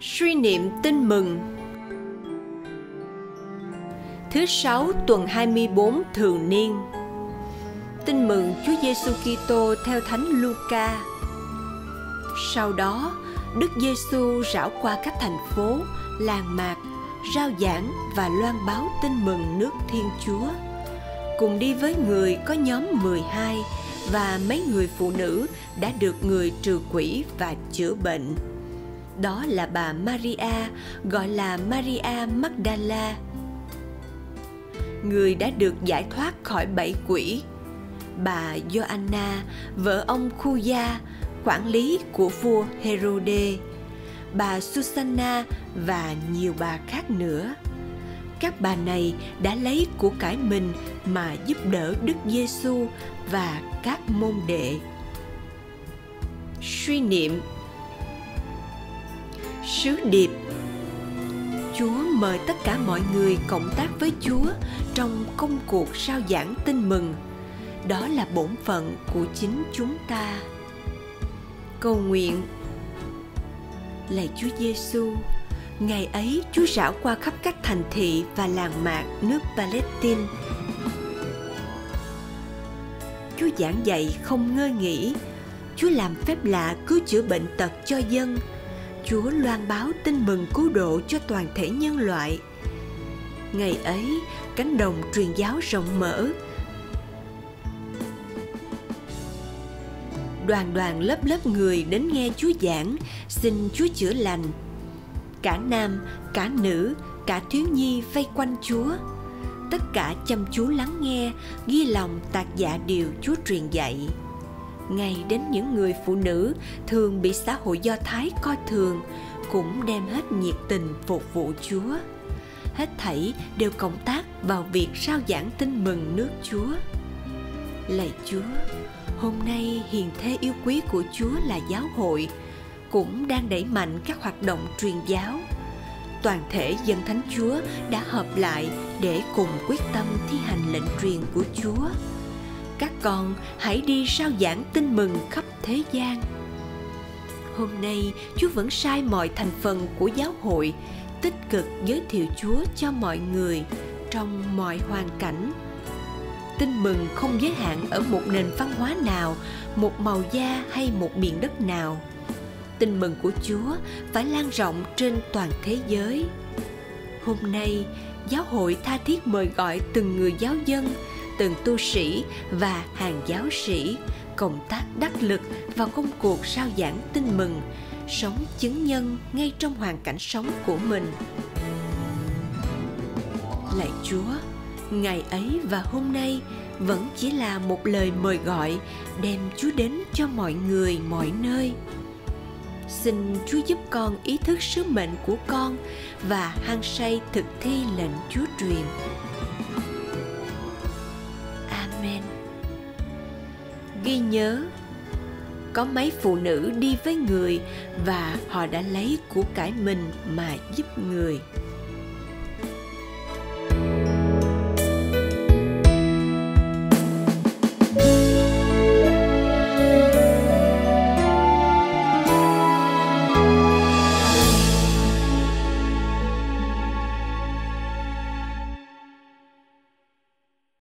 suy niệm tin mừng Thứ sáu tuần 24 thường niên Tin mừng Chúa Giêsu Kitô theo Thánh Luca. Sau đó, Đức Giêsu rảo qua các thành phố, làng mạc, rao giảng và loan báo tin mừng nước Thiên Chúa. Cùng đi với người có nhóm 12 và mấy người phụ nữ đã được người trừ quỷ và chữa bệnh. Đó là bà Maria, gọi là Maria Magdala. Người đã được giải thoát khỏi bảy quỷ. Bà Joanna, vợ ông Khuya, quản lý của vua Herode, bà Susanna và nhiều bà khác nữa. Các bà này đã lấy của cải mình mà giúp đỡ Đức Giêsu và các môn đệ. Suy niệm Sứ điệp Chúa mời tất cả mọi người cộng tác với Chúa trong công cuộc sao giảng tin mừng. Đó là bổn phận của chính chúng ta. Cầu nguyện Lạy Chúa Giêsu, ngày ấy Chúa rảo qua khắp các thành thị và làng mạc nước Palestine. Chúa giảng dạy không ngơi nghỉ, Chúa làm phép lạ cứu chữa bệnh tật cho dân. Chúa loan báo tin mừng cứu độ cho toàn thể nhân loại. Ngày ấy, cánh đồng truyền giáo rộng mở, đoàn đoàn lớp lớp người đến nghe Chúa giảng, xin Chúa chữa lành. Cả nam, cả nữ, cả thiếu nhi vây quanh Chúa. Tất cả chăm chú lắng nghe, ghi lòng tạc dạ điều Chúa truyền dạy. Ngay đến những người phụ nữ thường bị xã hội Do Thái coi thường, cũng đem hết nhiệt tình phục vụ Chúa. Hết thảy đều cộng tác vào việc rao giảng tin mừng nước Chúa. Lạy Chúa, hôm nay hiền thế yêu quý của chúa là giáo hội cũng đang đẩy mạnh các hoạt động truyền giáo toàn thể dân thánh chúa đã hợp lại để cùng quyết tâm thi hành lệnh truyền của chúa các con, hãy đi sao giảng tin mừng khắp thế gian. Hôm nay, chúa vẫn sai mọi thành phần của giáo hội, tích cực giới thiệu chúa cho mọi người trong mọi hoàn cảnh. Tin mừng không giới hạn ở một nền văn hóa nào, một màu da hay một miền đất nào. Tin mừng của chúa phải lan rộng trên toàn thế giới. Hôm nay, giáo hội tha thiết mời gọi từng người giáo dân từng tu sĩ và hàng giáo sĩ cộng tác đắc lực vào công cuộc sao giảng tin mừng, sống chứng nhân ngay trong hoàn cảnh sống của mình. Lạy chúa, ngày ấy và hôm nay vẫn chỉ là một lời mời gọi đem chúa đến cho mọi người mọi nơi. Xin chúa giúp con ý thức sứ mệnh của con và hăng say thực thi lệnh chúa truyền amen. Ghi nhớ, có mấy phụ nữ đi với người và họ đã lấy của cải mình mà giúp người.